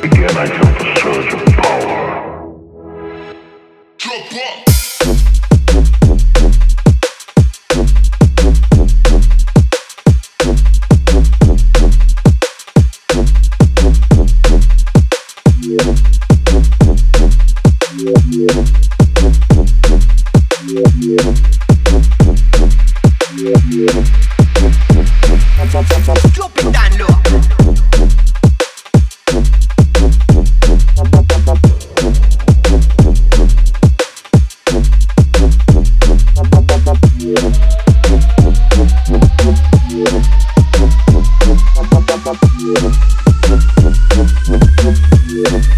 Again I felt the surge of Yeah.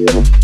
Yeah.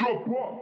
Chopper